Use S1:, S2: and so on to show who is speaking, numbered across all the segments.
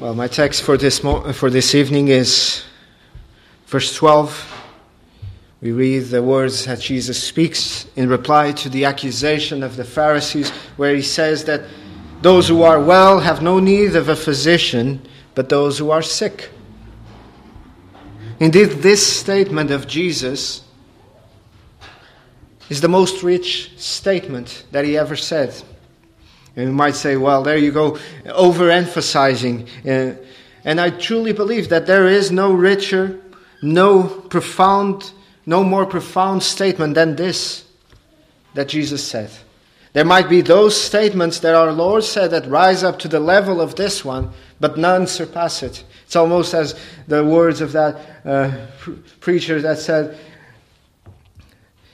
S1: Well, my text for this, mo- for this evening is verse 12. We read the words that Jesus speaks in reply to the accusation of the Pharisees, where he says that those who are well have no need of a physician, but those who are sick. Indeed, this statement of Jesus is the most rich statement that he ever said. And you might say, well, there you go, overemphasizing. Uh, and I truly believe that there is no richer, no profound, no more profound statement than this that Jesus said. There might be those statements that our Lord said that rise up to the level of this one, but none surpass it. It's almost as the words of that uh, preacher that said,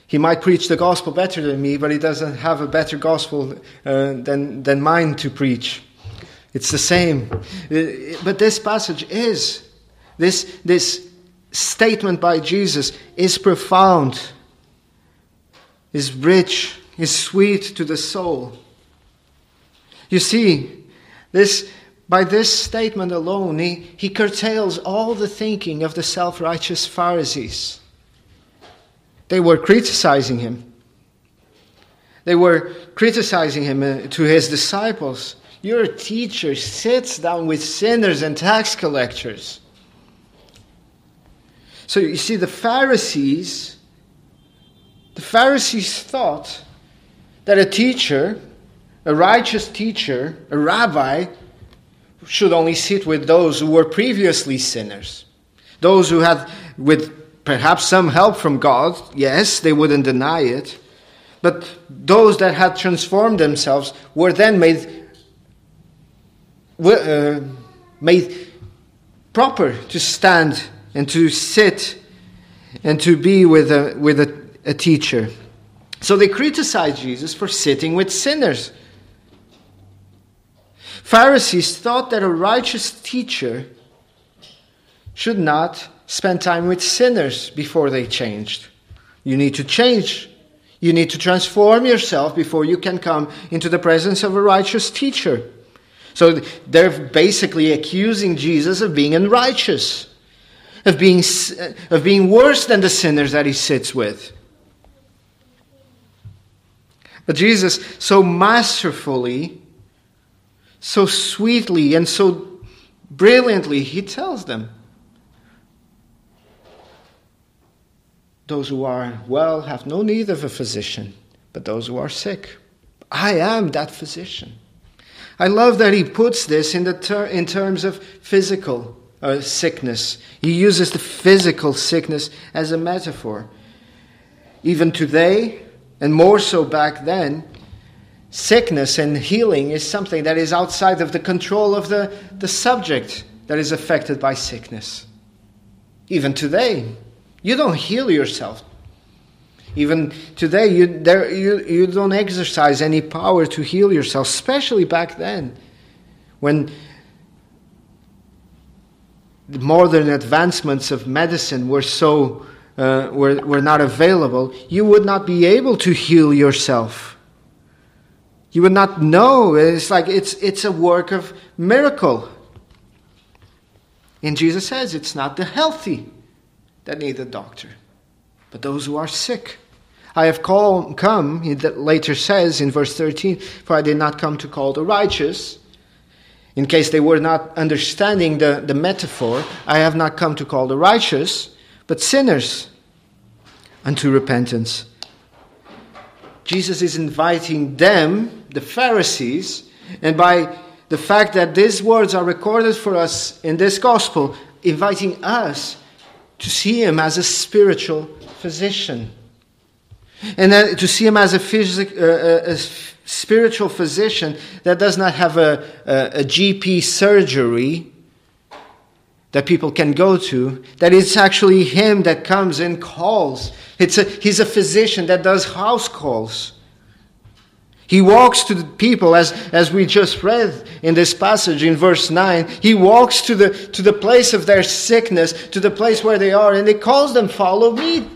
S1: he might preach the gospel better than me, but he doesn't have a better gospel uh, than, than mine to preach. It's the same. Uh, but this passage is, this, this statement by Jesus is profound, is rich, is sweet to the soul. You see, this, by this statement alone, he, he curtails all the thinking of the self righteous Pharisees. They were criticizing him. They were criticizing him uh, to his disciples. Your teacher sits down with sinners and tax collectors. So you see, the Pharisees, the Pharisees thought that a teacher, a righteous teacher, a rabbi, should only sit with those who were previously sinners, those who had, with perhaps some help from God, yes, they wouldn't deny it. But those that had transformed themselves were then made, uh, made proper to stand and to sit and to be with a, with a, a teacher. So they criticized Jesus for sitting with sinners. Pharisees thought that a righteous teacher should not spend time with sinners before they changed. You need to change. You need to transform yourself before you can come into the presence of a righteous teacher. So they're basically accusing Jesus of being unrighteous, of being, uh, of being worse than the sinners that he sits with. But Jesus, so masterfully, so sweetly, and so brilliantly, he tells them Those who are well have no need of a physician, but those who are sick. I am that physician. I love that he puts this in, the ter- in terms of physical uh, sickness. He uses the physical sickness as a metaphor. Even today, and more so back then, sickness and healing is something that is outside of the control of the, the subject that is affected by sickness. Even today, you don't heal yourself. Even today, you, there, you, you don't exercise any power to heal yourself, especially back then when the modern advancements of medicine were so uh, were, were not available, you would not be able to heal yourself. You would not know. It's like it's, it's a work of miracle. And Jesus says it's not the healthy that need a doctor, but those who are sick. I have call, come, he later says in verse 13, for I did not come to call the righteous. In case they were not understanding the, the metaphor, I have not come to call the righteous, but sinners unto repentance. Jesus is inviting them, the Pharisees, and by the fact that these words are recorded for us in this gospel, inviting us to see him as a spiritual physician. And that, to see him as a, physic, uh, uh, a, spiritual physician that does not have a, a, a GP surgery that people can go to, that it's actually him that comes and calls. It's a, he's a physician that does house calls. He walks to the people, as, as we just read in this passage in verse 9. He walks to the, to the place of their sickness, to the place where they are, and he calls them, Follow me.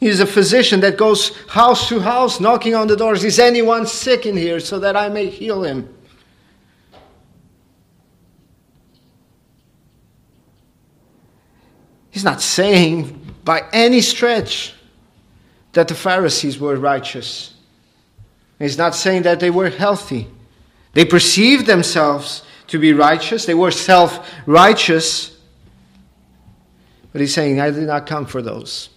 S1: He's a physician that goes house to house, knocking on the doors. Is anyone sick in here so that I may heal him? He's not saying by any stretch that the Pharisees were righteous. He's not saying that they were healthy. They perceived themselves to be righteous, they were self righteous. But he's saying, I did not come for those.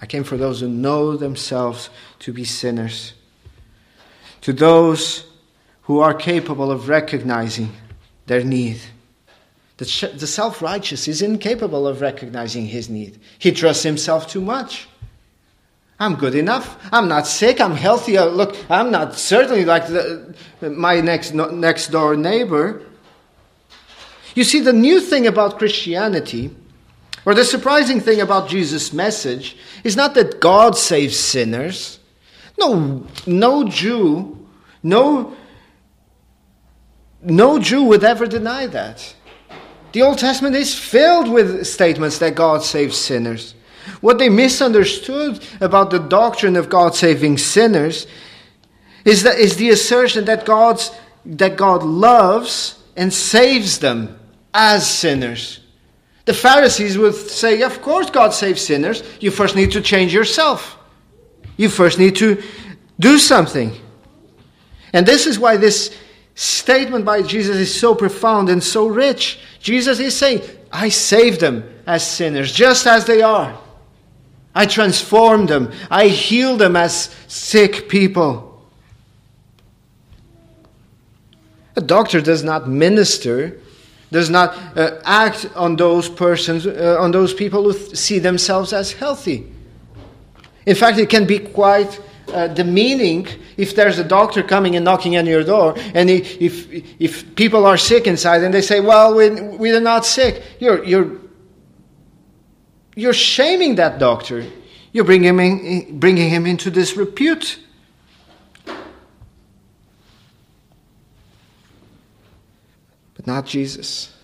S1: I came for those who know themselves to be sinners. To those who are capable of recognizing their need. The, self righteous is incapable of recognizing his need. He trusts himself too much. I'm good enough. I'm not sick. I'm healthy. Uh, look, I'm not certainly like the, my next, next door neighbor. You see, the new thing about Christianity, or the surprising thing about Jesus' message, is not that God saves sinners. No, no Jew, no, no Jew would ever deny that. The Old Testament is filled with statements that God saves sinners. What they misunderstood about the doctrine of God saving sinners is, that, is the assertion that, God's, that God loves and saves them as sinners. The Pharisees would say, Of course, God saves sinners. You first need to change yourself. You first need to do something. And this is why this statement by Jesus is so profound and so rich. Jesus is saying, I save them as sinners, just as they are. I transform them. I heal them as sick people. A doctor does not minister, does not uh, act on those persons, uh, on those people who see themselves as healthy. In fact, it can be quite uh, demeaning if there's a doctor coming and knocking on your door, and if, if people are sick inside and they say, Well, we, we are not sick, you're, you're you're shaming that doctor. You're bringing him, in, bringing him into disrepute. But not Jesus.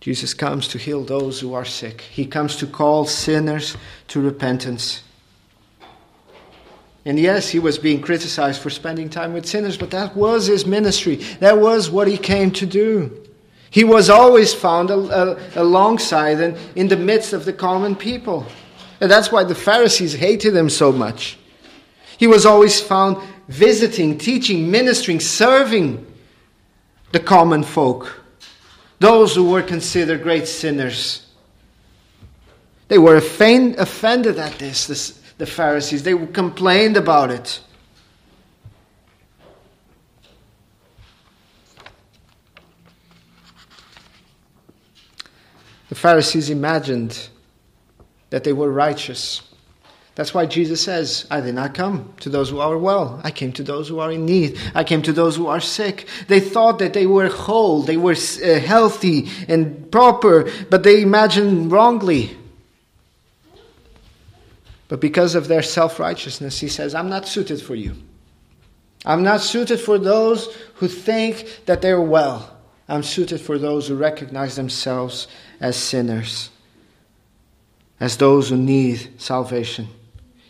S1: Jesus comes to heal those who are sick. He comes to call sinners to repentance. And yes, he was being criticized for spending time with sinners, but that was his ministry. That was what he came to do. He was always found alongside and in the midst of the common people. And that's why the Pharisees hated him so much. He was always found visiting, teaching, ministering, serving the common folk, those who were considered great sinners. They were offended at this, this the Pharisees. They complained about it. The Pharisees imagined that they were righteous. That's why Jesus says, I did not come to those who are well. I came to those who are in need. I came to those who are sick. They thought that they were whole, they were uh, healthy and proper, but they imagined wrongly. But because of their self righteousness, he says, I'm not suited for you. I'm not suited for those who think that they're well. I'm suited for those who recognize themselves as sinners, as those who need salvation.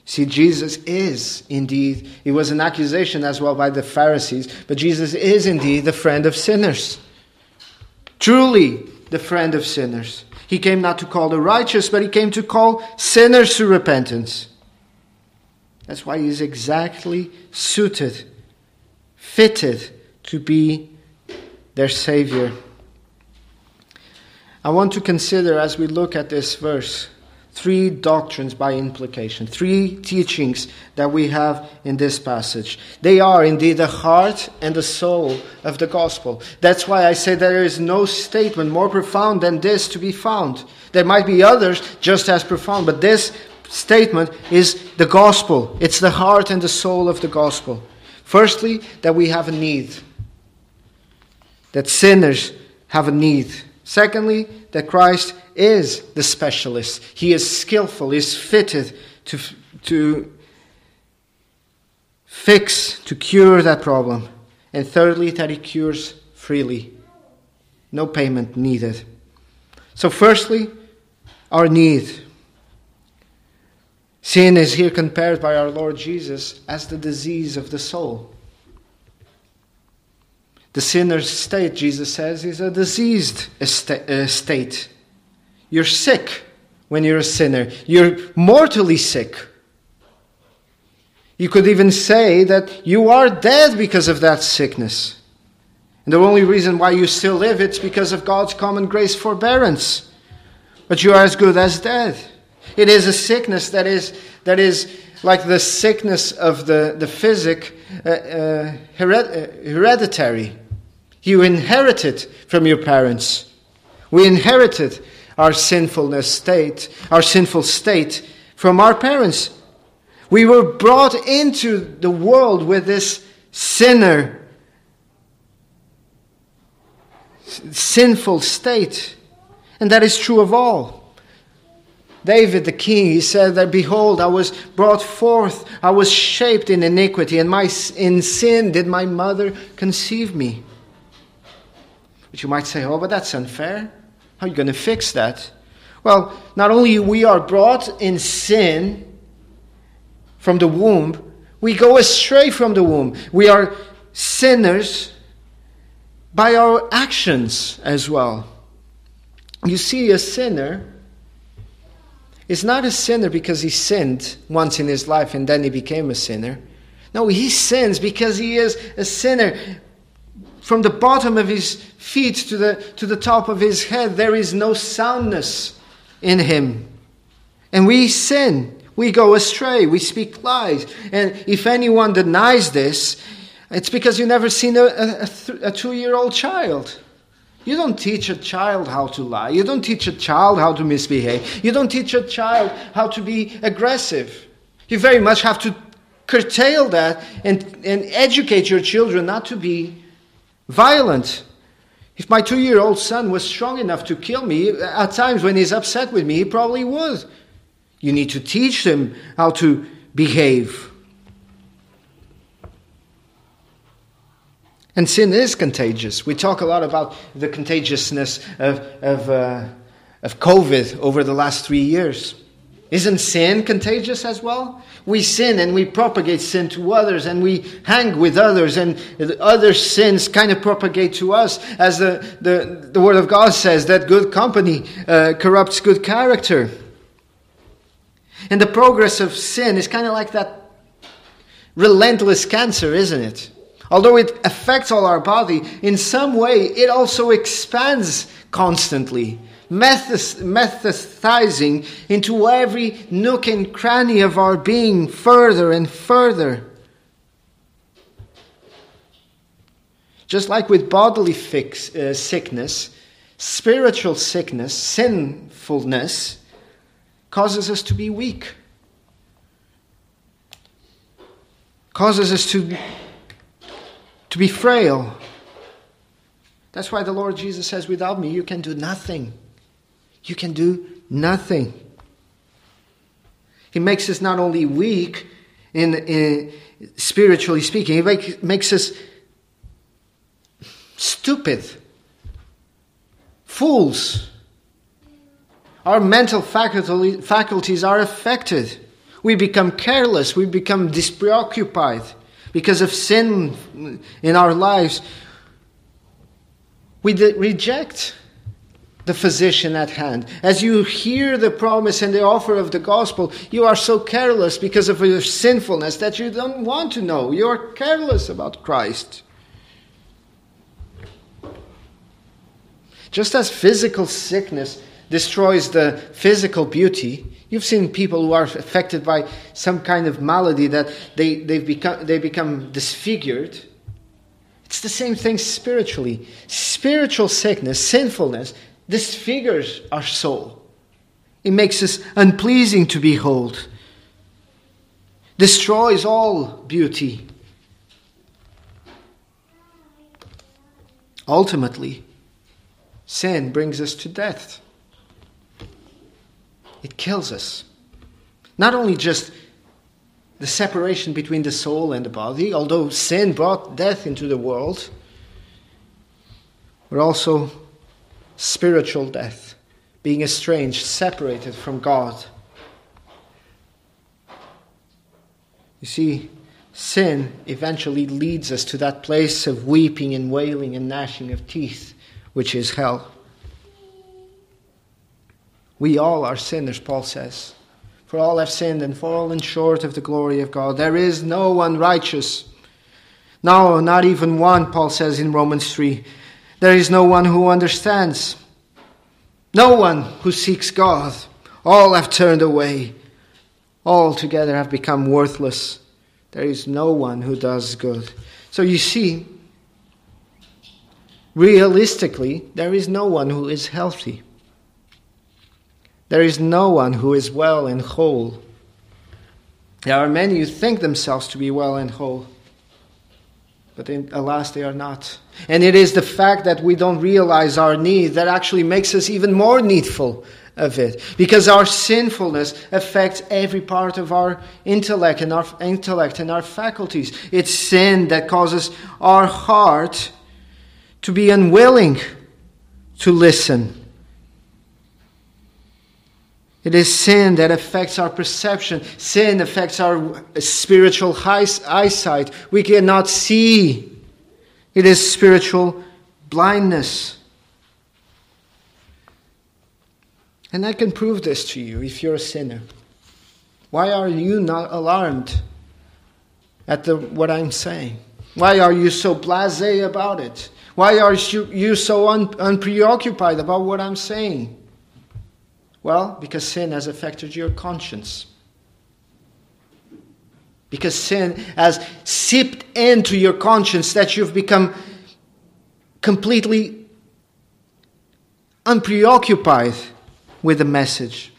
S1: See, Jesus is indeed, it was an accusation as well by the Pharisees, but Jesus is indeed the friend of sinners. Truly the friend of sinners. He came not to call the righteous, but he came to call sinners to repentance. That's why he is exactly suited, fitted to be their Savior. I want to consider as we look at this verse three doctrines by implication, three teachings that we have in this passage. They are indeed the heart and the soul of the gospel. That's why I say there is no statement more profound than this to be found. There might be others just as profound, but this statement is the gospel. It's the heart and the soul of the gospel. Firstly, that we have a need, that sinners have a need. Secondly, that Christ is the specialist. He is skillful, he is fitted to, to fix, to cure that problem. And thirdly, that he cures freely. No payment needed. So, firstly, our need. Sin is here compared by our Lord Jesus as the disease of the soul. The sinner's state, Jesus says, is a diseased state. You're sick when you're a sinner. You're mortally sick. You could even say that you are dead because of that sickness. And the only reason why you still live it's because of God's common grace forbearance. But you are as good as dead. It is a sickness that is that is like the sickness of the, the physic uh, uh, hered- hereditary. You inherit it from your parents. We inherited our sinfulness state, our sinful state from our parents. We were brought into the world with this sinner, sinful state. And that is true of all. David the king, he said that, Behold, I was brought forth, I was shaped in iniquity, and my, in sin did my mother conceive me. But you might say, Oh, but that's unfair. How are you going to fix that? Well, not only we are brought in sin from the womb, we go astray from the womb. We are sinners by our actions as well. You see, a sinner is not a sinner because he sinned once in his life and then he became a sinner. No, he sins because he is a sinner. From the bottom of his feet to the, to the top of his head, there is no soundness in him. And we sin. We go astray. We speak lies. And if anyone denies this, it's because you've never seen a, a, a two year old child. You don't teach a child how to lie. You don't teach a child how to misbehave. You don't teach a child how to be aggressive. You very much have to curtail that and, and educate your children not to be violent. If my two year old son was strong enough to kill me, at times when he's upset with me, he probably would. You need to teach him how to behave. And sin is contagious. We talk a lot about the contagiousness of, of, uh, of COVID over the last three years. Isn't sin contagious as well? We sin and we propagate sin to others and we hang with others and other sins kind of propagate to us. As the, the, the Word of God says, that good company uh, corrupts good character. And the progress of sin is kind of like that relentless cancer, isn't it? Although it affects all our body, in some way it also expands constantly, metastasizing into every nook and cranny of our being further and further. Just like with bodily fix, uh, sickness, spiritual sickness, sinfulness, causes us to be weak, causes us to to be frail. That's why the Lord Jesus says, Without me, you can do nothing. You can do nothing. He makes us not only weak, in, in spiritually speaking, he make, makes us stupid, fools. Our mental faculty, faculties are affected. We become careless, we become dispreoccupied because of sin in our lives, we reject the physician at hand. As you hear the promise and the offer of the gospel, you are so careless because of your sinfulness that you don't want to know. You are careless about Christ. Just as physical sickness destroys the physical beauty, You've seen people who are affected by some kind of malady that they, they've become, they become disfigured. It's the same thing spiritually. Spiritual sickness, sinfulness, disfigures our soul. It makes us unpleasing to behold, destroys all beauty. Ultimately, sin brings us to death it kills us. Not only just the separation between the soul and the body, although sin brought death into the world, but also spiritual death, being estranged, separated from God. You see, sin eventually leads us to that place of weeping and wailing and gnashing of teeth, which is hell. We all are sinners, Paul says. For all have sinned and fallen short of the glory of God. There is no one righteous. No, not even one, Paul says in Romans 3. There is no one who understands. No one who seeks God. All have turned away. All together have become worthless. There is no one who does good. So you see, realistically, there is no one who is healthy. There is no one who is well and whole. There are many who think themselves to be well and whole, but in, alas, they are not. And it is the fact that we don't realize our need that actually makes us even more needful of it, because our sinfulness affects every part of our intellect and our intellect and our faculties. It's sin that causes our heart to be unwilling to listen it is sin that affects our perception. Sin affects our spiritual eyesight. We cannot see. It is spiritual blindness. And I can prove this to you if you're a sinner. Why are you not alarmed at the, what I'm saying? Why are you so blase about it? Why are you, so un, unpreoccupied about what I'm saying? Well, because sin has affected your conscience. Because sin has seeped into your conscience that you've become completely unpreoccupied with the message.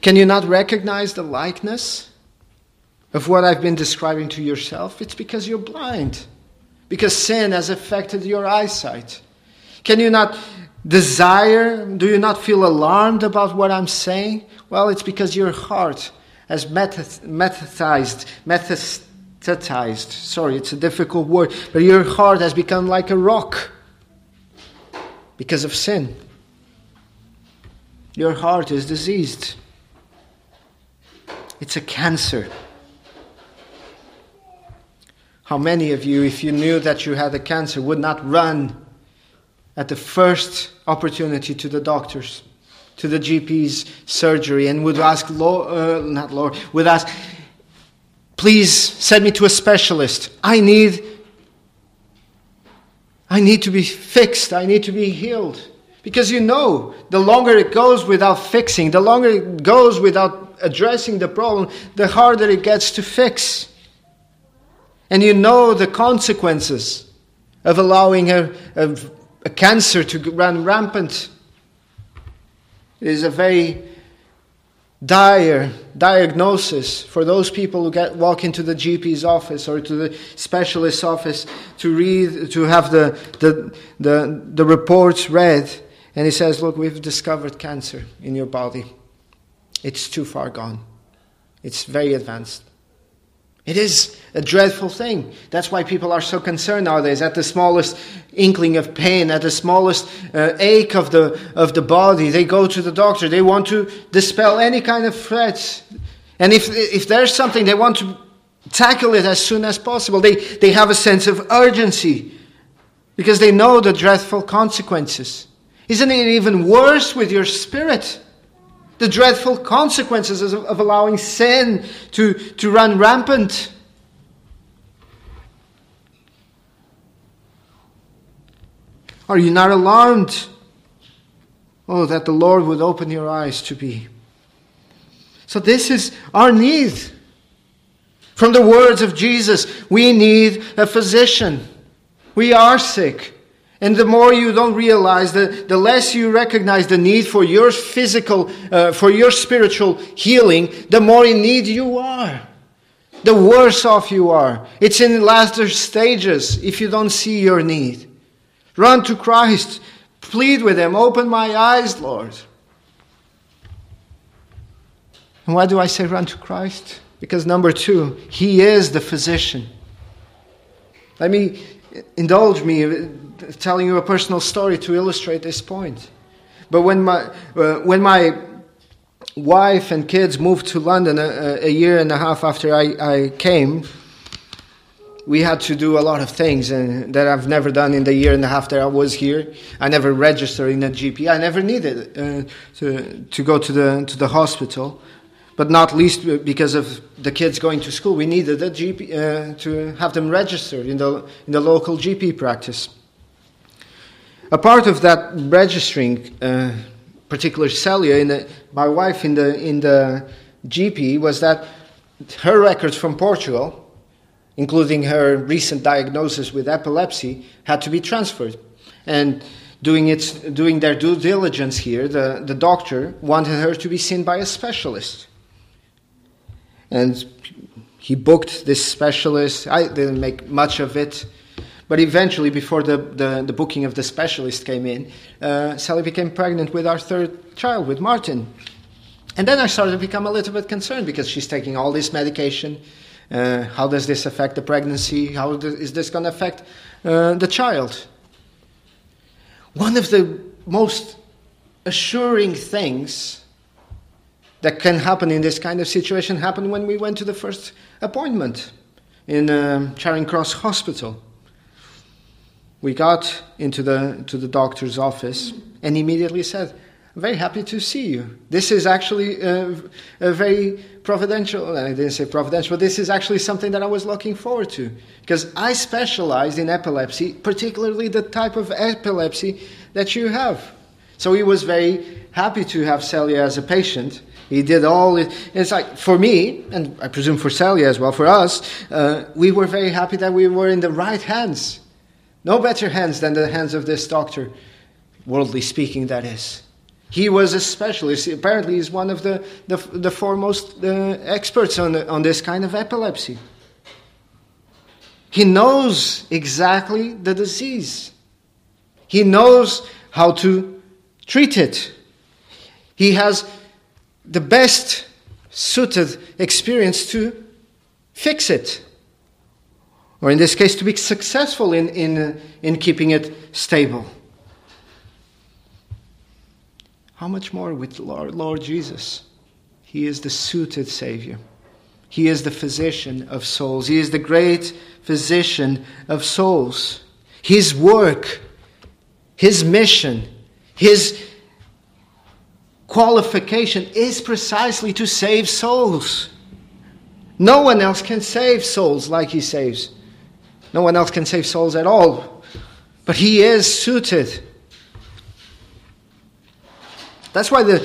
S1: Can you not recognize the likeness of what I've been describing to yourself? It's because you're blind, because sin has affected your eyesight. Can you not desire? Do you not feel alarmed about what I'm saying? Well, it's because your heart has metathized, metastatized. Sorry, it's a difficult word, but your heart has become like a rock because of sin. Your heart is diseased. It's a cancer. How many of you, if you knew that you had a cancer, would not run at the first opportunity to the doctors, to the GP's surgery, and would ask, Lord, uh, not Lord, would ask, please send me to a specialist. I need, I need to be fixed. I need to be healed. Because you know, the longer it goes without fixing, the longer it goes without addressing the problem, the harder it gets to fix. And you know the consequences of allowing a, a a cancer to run rampant. It is a very dire diagnosis for those people who get, walk into the GP's office or to the specialist's office to read, to have the, the, the, the reports read. And he says, Look, we've discovered cancer in your body. It's too far gone, it's very advanced. It is a dreadful thing. That's why people are so concerned nowadays. At the smallest inkling of pain, at the smallest uh, ache of the, of the body, they go to the doctor. They want to dispel any kind of threats. And if, if there's something, they want to tackle it as soon as possible. They, they have a sense of urgency because they know the dreadful consequences. Isn't it even worse with your spirit? The dreadful consequences of, of allowing sin to, to run rampant. Are you not alarmed? Oh, that the Lord would open your eyes to be. So, this is our need. From the words of Jesus, we need a physician. We are sick. And the more you don't realize, the, the less you recognize the need for your physical, uh, for your spiritual healing, the more in need you are. The worse off you are. It's in the latter stages if you don't see your need. Run to Christ. Plead with Him. Open my eyes, Lord. And why do I say run to Christ? Because number two, He is the physician. Let me indulge me telling you a personal story to illustrate this point. But when my, uh, when my wife and kids moved to London a, a, year and a half after I, I came, we had to do a lot of things and that I've never done in the year and a half that I was here. I never registered in a GP. I never needed uh, to, to go to the, to the hospital, but not least because of the kids going to school. We needed a GP uh, to have them registered in the, in the local GP practice. A part of that registering, uh, particular Celia, in the, my wife in the, in the GP, was that her records from Portugal including her recent diagnosis with epilepsy, had to be transferred. And doing, it, doing their due diligence here, the, the doctor wanted her to be seen by a specialist. And he booked this specialist. I didn't make much of it. But eventually, before the, the, the booking of the specialist came in, uh, Sally became pregnant with our third child, with Martin. And then I started to become a little bit concerned because she's taking all this medication uh, how does this affect the pregnancy? How is this going to affect uh, the child? One of the most assuring things that can happen in this kind of situation happened when we went to the first appointment in um, Charing Cross Hospital. We got into the, to the doctor's office and immediately said, very happy to see you. This is actually a, a, very providential, I didn't say providential, but this is actually something that I was looking forward to. Because I specialized in epilepsy, particularly the type of epilepsy that you have. So he was very happy to have Celia as a patient. He did all it. It's like for me, and I presume for Celia as well, for us, uh, we were very happy that we were in the right hands. No better hands than the hands of this doctor, worldly speaking, that is. He was a specialist. Apparently, he's one of the, the, the foremost uh, experts on, on this kind of epilepsy. He knows exactly the disease, he knows how to treat it. He has the best suited experience to fix it. Or in this case, to be successful in, in, in keeping it stable. How much more with Lord, Lord Jesus? He is the suited Savior. He is the physician of souls. He is the great physician of souls. His work, His mission, His qualification is precisely to save souls. No one else can save souls like He saves. No one else can save souls at all. But He is suited that's why the,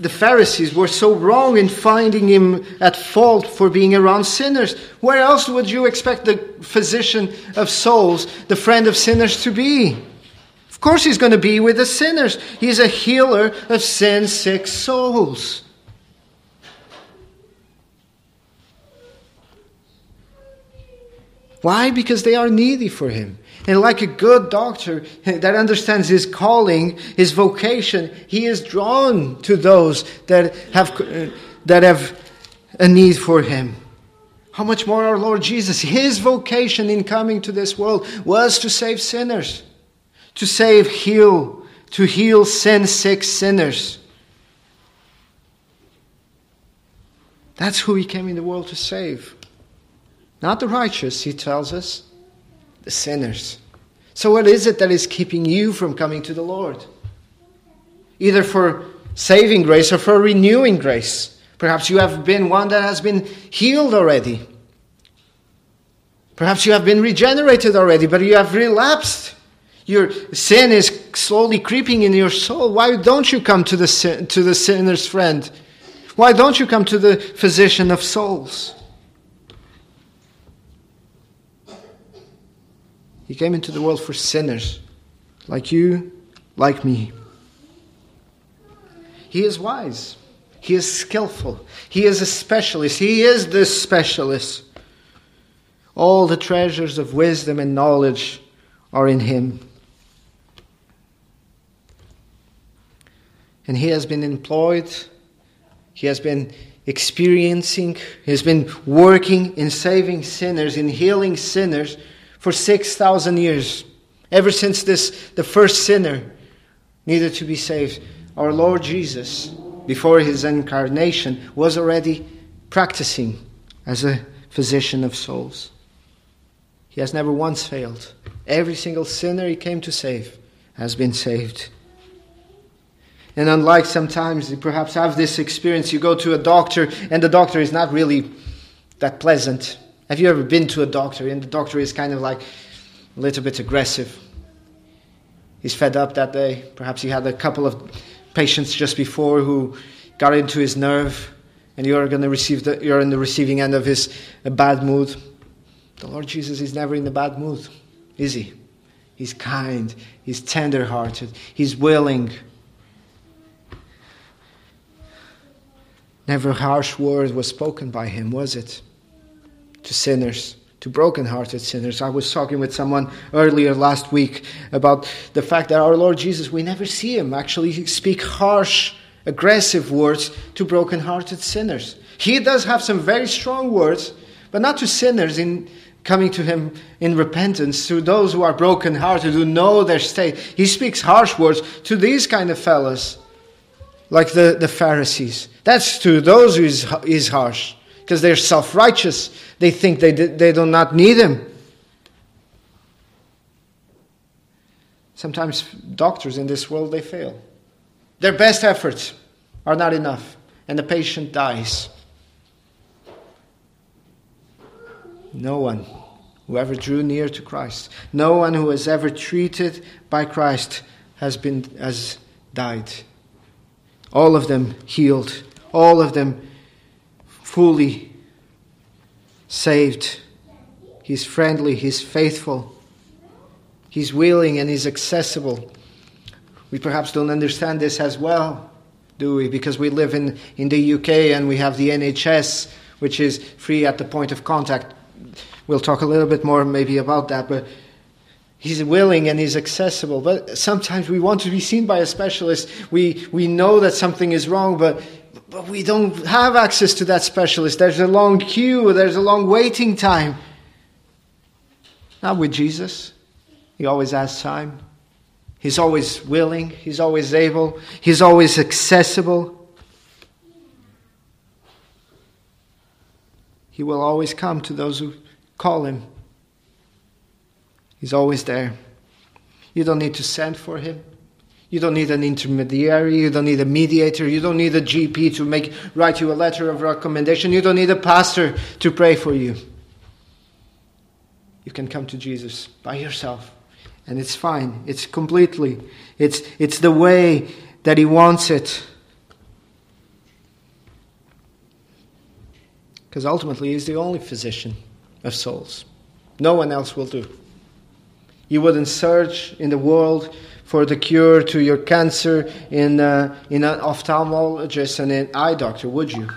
S1: the Pharisees were so wrong in finding him at fault for being around sinners. Where else would you expect the physician of souls, the friend of sinners, to be? Of course, he's going to be with the sinners. He's a healer of sin sick souls. Why? Because they are needy for him. And like a good doctor that understands his calling, his vocation, he is drawn to those that have, that have a need for him. How much more our Lord Jesus? His vocation in coming to this world was to save sinners, to save, heal, to heal sin sick sinners. That's who he came in the world to save. Not the righteous, he tells us, the sinners. So, what is it that is keeping you from coming to the Lord? Either for saving grace or for renewing grace. Perhaps you have been one that has been healed already. Perhaps you have been regenerated already, but you have relapsed. Your sin is slowly creeping in your soul. Why don't you come to the, to the sinner's friend? Why don't you come to the physician of souls? He came into the world for sinners, like you, like me. He is wise. He is skillful. He is a specialist. He is the specialist. All the treasures of wisdom and knowledge are in him. And he has been employed, he has been experiencing, he has been working in saving sinners, in healing sinners for 6,000 years. Ever since this, the first sinner needed to be saved, our Lord Jesus, before his incarnation, was already practicing as a physician of souls. He has never once failed. Every single sinner he came to save has been saved. And unlike sometimes you perhaps have this experience, you go to a doctor and the doctor is not really that pleasant. Have you ever been to a doctor and the doctor is kind of like a little bit aggressive? He's fed up that day. Perhaps he had a couple of patients just before who got into his nerve, and you're going to receive the, you're in the receiving end of his bad mood. The Lord Jesus is never in a bad mood, is he? He's kind, he's tender hearted, he's willing. Never harsh word was spoken by him, was it? To sinners, to broken hearted sinners. I was talking with someone earlier last week about the fact that our Lord Jesus, we never see him actually speak harsh, aggressive words to broken hearted sinners. He does have some very strong words, but not to sinners in coming to him in repentance, to those who are broken hearted, who know their state. He speaks harsh words to these kind of fellows, like the, the Pharisees. That's to those who is, is harsh, because they're self righteous. They think they, they do not need him. Sometimes doctors in this world they fail. Their best efforts are not enough, and the patient dies. No one who ever drew near to Christ, no one who has ever treated by Christ has been has died. All of them healed, all of them fully saved. He's friendly, he's faithful, he's willing, and he's accessible. We perhaps don't understand this as well, do we? Because we live in, in the UK and we have the NHS, which is free at the point of contact We'll talk a little bit more maybe about that, but he's willing and he's accessible. But sometimes we want to be seen by a specialist. We, we know that something is wrong, but, but we don't have access to that specialist. There's a long queue, there's a long waiting time. Not with Jesus. He always has time. He's always willing, he's always able, he's always accessible. He will always come to those who Call him. He's always there. You don't need to send for him. You don't need an intermediary. You don't need a mediator. You don't need a GP to make write you a letter of recommendation. You don't need a pastor to pray for you. You can come to Jesus by yourself, and it's fine. It's completely. It's it's the way that He wants it. Because ultimately, He's the only physician of souls. No one else will do. You wouldn't search in the world for the cure to your cancer in, uh, in an ophthalmologist and an eye doctor, would you?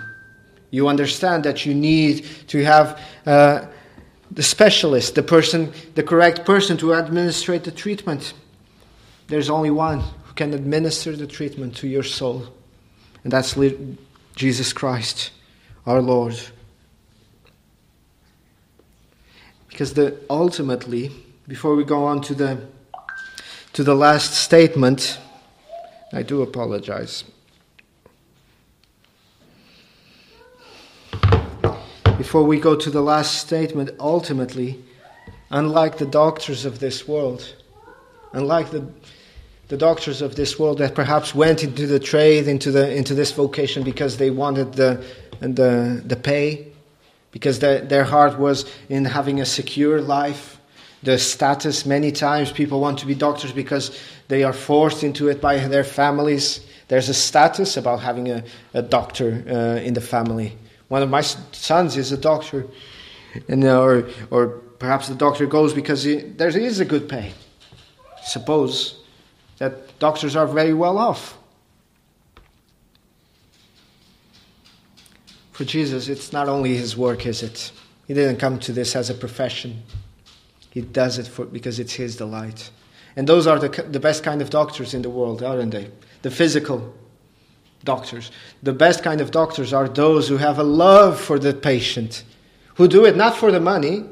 S1: You understand that you need to have uh, the specialist, the person, the correct person to administrate the treatment. There's only one who can administer the treatment to your soul, and that's Jesus Christ, our Lord. Because the, ultimately, before we go on to the, to the last statement, I do apologize. Before we go to the last statement, ultimately, unlike the doctors of this world, unlike the, the doctors of this world that perhaps went into the trade, into, the, into this vocation because they wanted the, the, the pay, because their, their heart was in having a secure life. The status, many times people want to be doctors because they are forced into it by their families. There's a status about having a, a doctor uh, in the family. One of my sons is a doctor, and uh, or, or perhaps the doctor goes because he, there is a good pay. Suppose that doctors are very well off. For Jesus, it's not only his work, is it? He didn't come to this as a profession. He does it for, because it's his delight. And those are the, the best kind of doctors in the world, aren't they? The physical doctors. The best kind of doctors are those who have a love for the patient, who do it not for the money,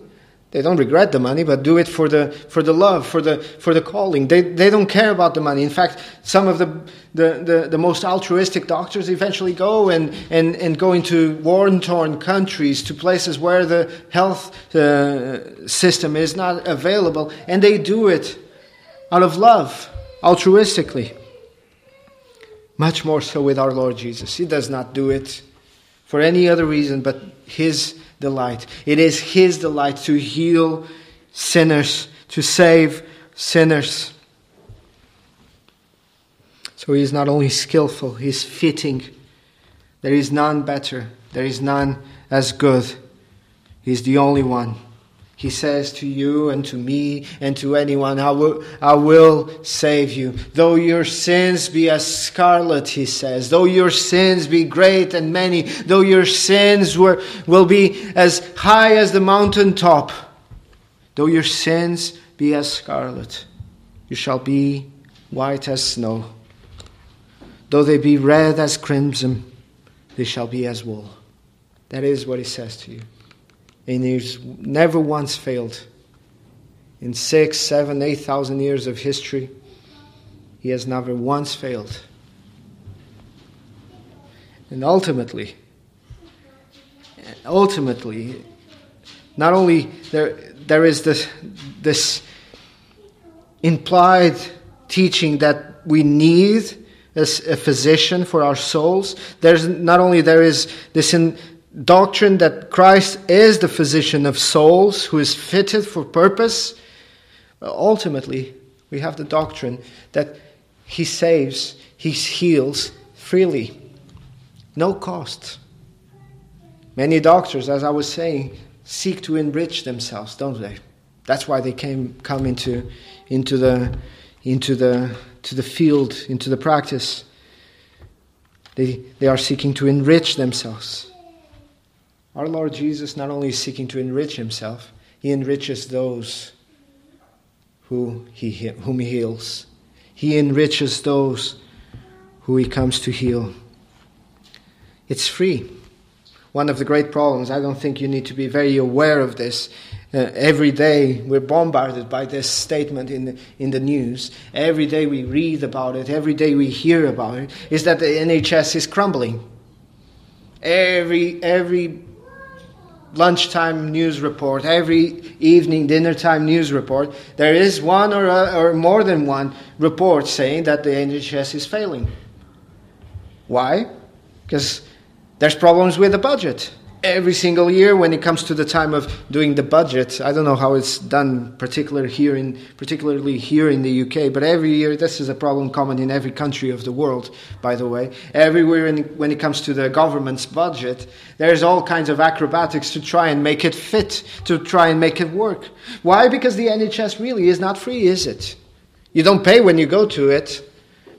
S1: They don't regret the money, but do it for the, for the love, for the, for the calling. They, they don't care about the money. In fact, some of the, the, the, the most altruistic doctors eventually go and, and, and go into war torn countries, to places where the health uh, system is not available, and they do it out of love, altruistically. Much more so with our Lord Jesus. He does not do it for any other reason but His delight. It is His delight to heal sinners, to save sinners. So He is not only skillful, He is fitting. There is none better, there is none as good. He is the only one. He says to you and to me and to anyone, I will, I will save you. Though your sins be as scarlet, he says, though your sins be great and many, though your sins were, will be as high as the mountain top, though your sins be as scarlet, you shall be white as snow. Though they be red as crimson, they shall be as wool. That is what he says to you and he's never once failed. In six, seven, eight thousand years of history, he has never once failed. And ultimately, ultimately, not only there, there is this, this implied teaching that we need as a physician for our souls. There's not only there is this in, doctrine that Christ is the physician of souls who is fitted for purpose, ultimately, we have the doctrine that he saves, he heals freely, no cost. Many doctors, as I was saying, seek to enrich themselves, don't they? That's why they came come into into the into the to the field, into the practice. They they are seeking to enrich themselves. Our Lord Jesus not only is seeking to enrich himself, he enriches those who he, whom he heals. He enriches those who he comes to heal. It's free. One of the great problems, I don't think you need to be very aware of this. Uh, every day we're bombarded by this statement in the, in the news. Every day we read about it, every day we hear about it, is that the NHS is crumbling. Every, every lunchtime news report, every evening dinner time news report, there is one or, a, or more than one report saying that the NHS is failing. Why? Because there's problems with the budget every single year when it comes to the time of doing the budget. I don't know how it's done, particularly here in particularly here in the UK, but every year this is a problem common in every country of the world. By the way, everywhere in, when it comes to the government's budget, there's all kinds of acrobatics to try and make it fit, to try and make it work. Why? Because the NHS really is not free, is it? You don't pay when you go to it,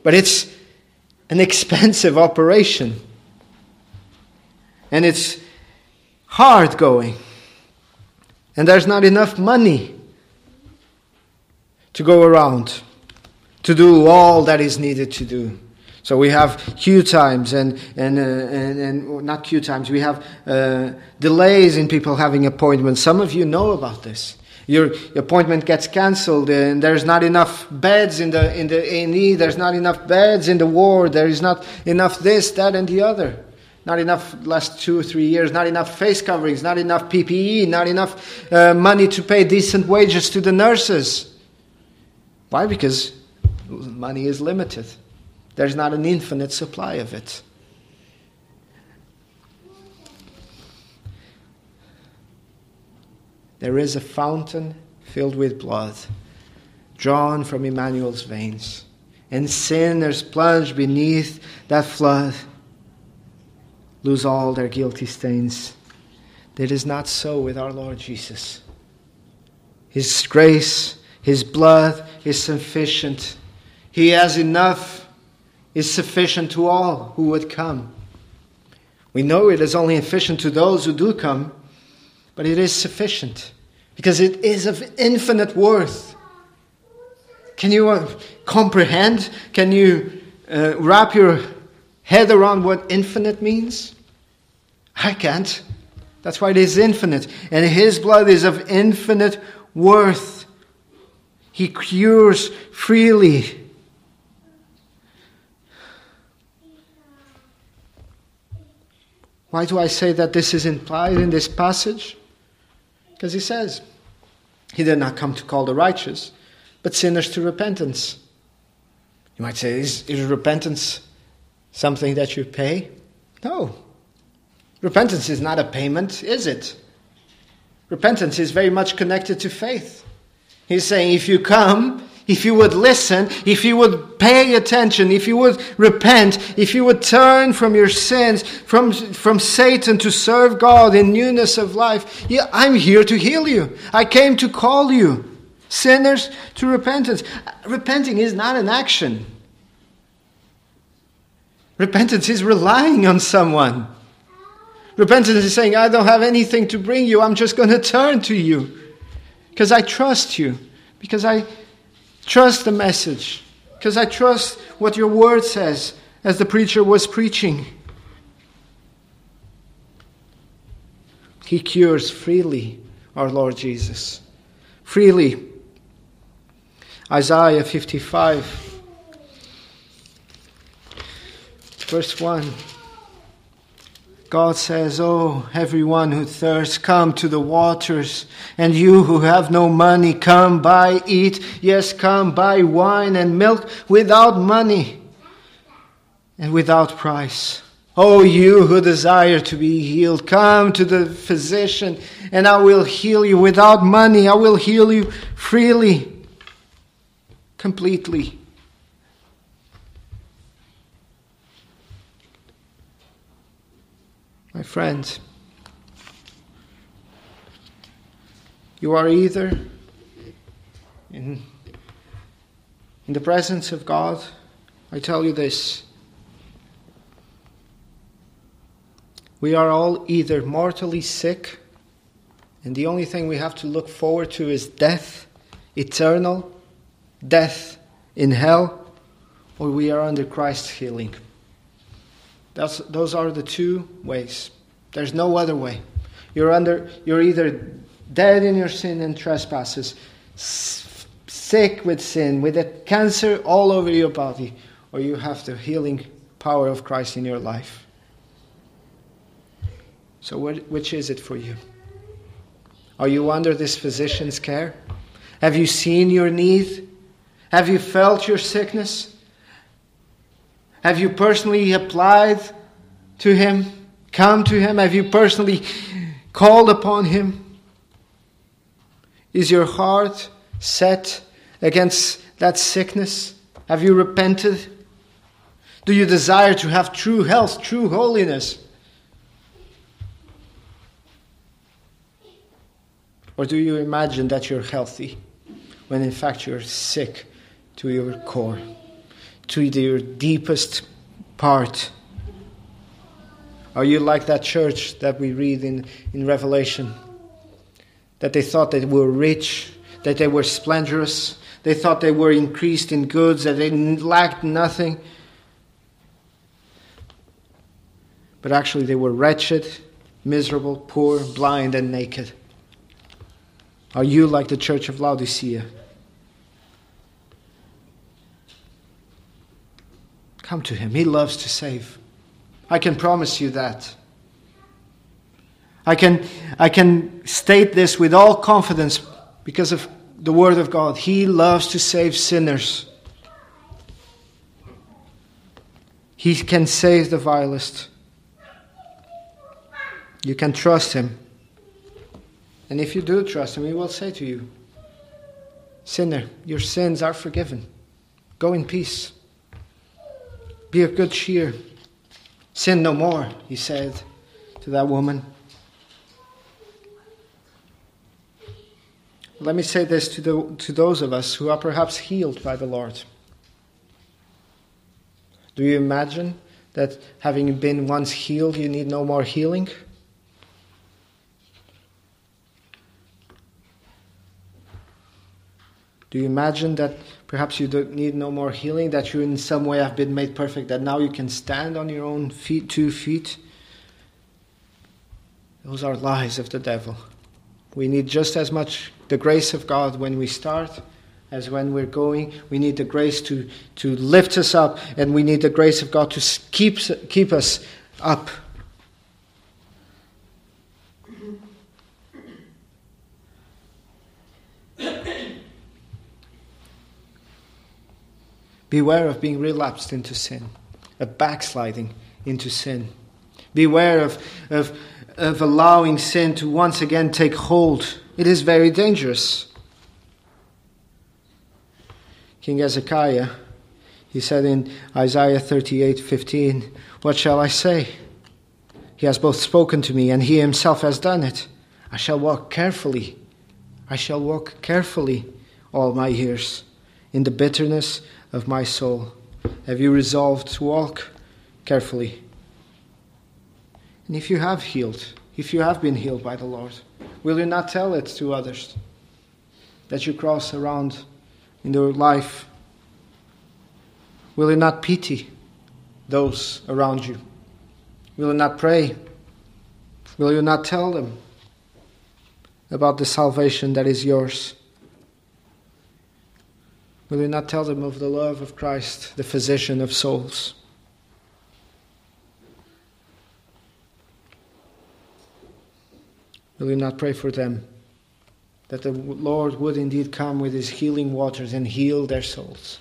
S1: but it's an expensive operation. And it's hard going. And there's not enough money to go around to do all that is needed to do. So we have queue times and, and, uh, and, and not queue times, we have uh, delays in people having appointments. Some of you know about this. Your, your appointment gets cancelled and there's not enough beds in the, in the A&E, there's not enough beds in the ward, there is not enough this, that and the other. Not enough last two or three years, not enough face coverings, not enough PPE, not enough uh, money to pay decent wages to the nurses. Why? Because money is limited. There's not an infinite supply of it. There is a fountain filled with blood, drawn from Emmanuel's veins, and sinners plunge beneath that flood lose all their guilty stains. That is not so with our Lord Jesus. His grace, His blood is sufficient. He has enough, is sufficient to all who would come. We know it is only sufficient to those who do come, but it is sufficient because it is of infinite worth. Can you uh, comprehend? Can you uh, wrap your head around what infinite means? I can't. That's why it is infinite. And his blood is of infinite worth. He cures freely. Why do I say that this is implied in this passage? Because he says, He did not come to call the righteous, but sinners to repentance. You might say, Is, is repentance something that you pay? No. Repentance is not a payment, is it? Repentance is very much connected to faith. He's saying, if you come, if you would listen, if you would pay attention, if you would repent, if you would turn from your sins, from, from Satan to serve God in newness of life, yeah, I'm here to heal you. I came to call you, sinners, to repentance. Repenting is not an action. Repentance is relying on someone. Repentance is saying, I don't have anything to bring you. I'm just going to turn to you because I trust you, because I trust the message, because I trust what your word says as the preacher was preaching. He cures freely, our Lord Jesus. Freely. Isaiah 55, verse 1. God says, Oh, everyone who thirsts, come to the waters. And you who have no money, come buy, eat. Yes, come buy wine and milk without money and without price. Oh, you who desire to be healed, come to the physician, and I will heal you without money. I will heal you freely, completely. My friends, you are either in, in the presence of God, I tell you this. We are all either mortally sick, and the only thing we have to look forward to is death, eternal death in hell, or we are under Christ's healing. That's, those are the two ways. There's no other way. You're, under, you're either dead in your sin and trespasses, sick with sin, with a cancer all over your body, or you have the healing power of Christ in your life. So, which is it for you? Are you under this physician's care? Have you seen your need? Have you felt your sickness? Have you personally applied to Him? Come to Him? Have you personally called upon Him? Is your heart set against that sickness? Have you repented? Do you desire to have true health, true holiness? Or do you imagine that you're healthy when in fact you're sick to your core? To your deepest part? Are you like that church that we read in, in Revelation? That they thought they were rich, that they were splendorous, they thought they were increased in goods, that they lacked nothing. But actually, they were wretched, miserable, poor, blind, and naked. Are you like the church of Laodicea? Come to Him. He loves to save. I can promise you that. I can, I can state this with all confidence because of the Word of God. He loves to save sinners. He can save the vilest. You can trust Him. And if you do trust Him, He will say to you, Sinner, your sins are forgiven. Go in peace. Be of good cheer. Sin no more, he said to that woman. Let me say this to, the, to those of us who are perhaps healed by the Lord. Do you imagine that having been once healed, you need no more healing? Do you imagine that perhaps you don't need no more healing, that you in some way have been made perfect, that now you can stand on your own feet, two feet? Those are lies of the devil. We need just as much the grace of God when we start as when we're going. We need the grace to, to lift us up, and we need the grace of God to keep, keep us up. Beware of being relapsed into sin, of backsliding into sin. Beware of, of, of allowing sin to once again take hold. It is very dangerous. King Hezekiah, he said in Isaiah 38 15, What shall I say? He has both spoken to me and he himself has done it. I shall walk carefully. I shall walk carefully all my years in the bitterness of my soul. Have you resolved to walk carefully? And if you have healed, if you have been healed by the Lord, will you not tell it to others that you cross around in your life? Will you not pity those around you? Will you not pray? Will you not tell them about the salvation that is yours? Will you not tell them of the love of Christ, the physician of souls? Will you not pray for them that the Lord would indeed come with his healing waters and heal their souls?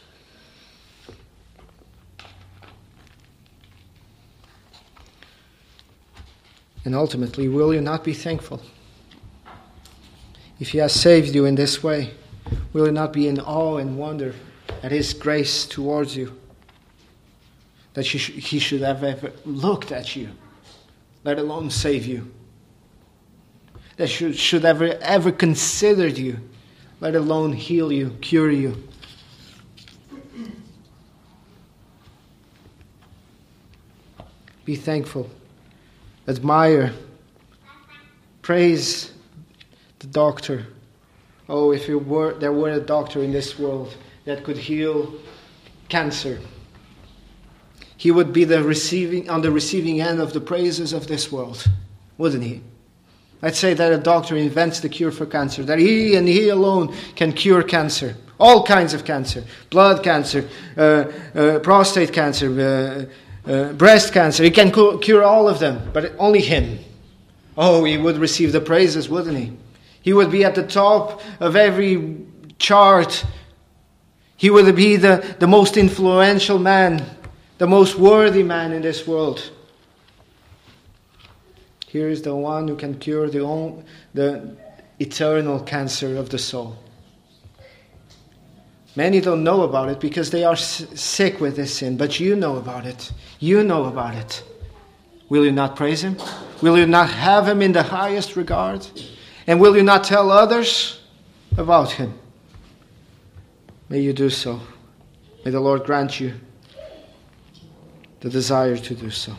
S1: And ultimately, will you not be thankful? If He has saved you in this way, will you not be in awe and wonder at His grace towards you? That He should have ever looked at you, let alone save you. That should, should ever ever considered you, let alone heal you, cure you. Be thankful admire, praise the doctor. Oh, if were, there were a doctor in this world that could heal cancer, he would be the receiving, on the receiving end of the praises of this world, wouldn't he? Let's say that a doctor invents the cure for cancer, that he and he alone can cure cancer, all kinds of cancer blood cancer, uh, uh, prostate cancer, uh, uh, breast cancer. He can cure all of them, but only him. Oh, he would receive the praises, wouldn't he? He would be at the top of every chart. He would be the, the most influential man, the most worthy man in this world. Here is the one who can cure the, own, the eternal cancer of the soul. Many don't know about it because they are sick with this sin, but you know about it. You know about it. Will you not praise Him? Will you not have Him in the highest regard? And will you not tell others about Him? May you do so. May the Lord grant you the desire to do so.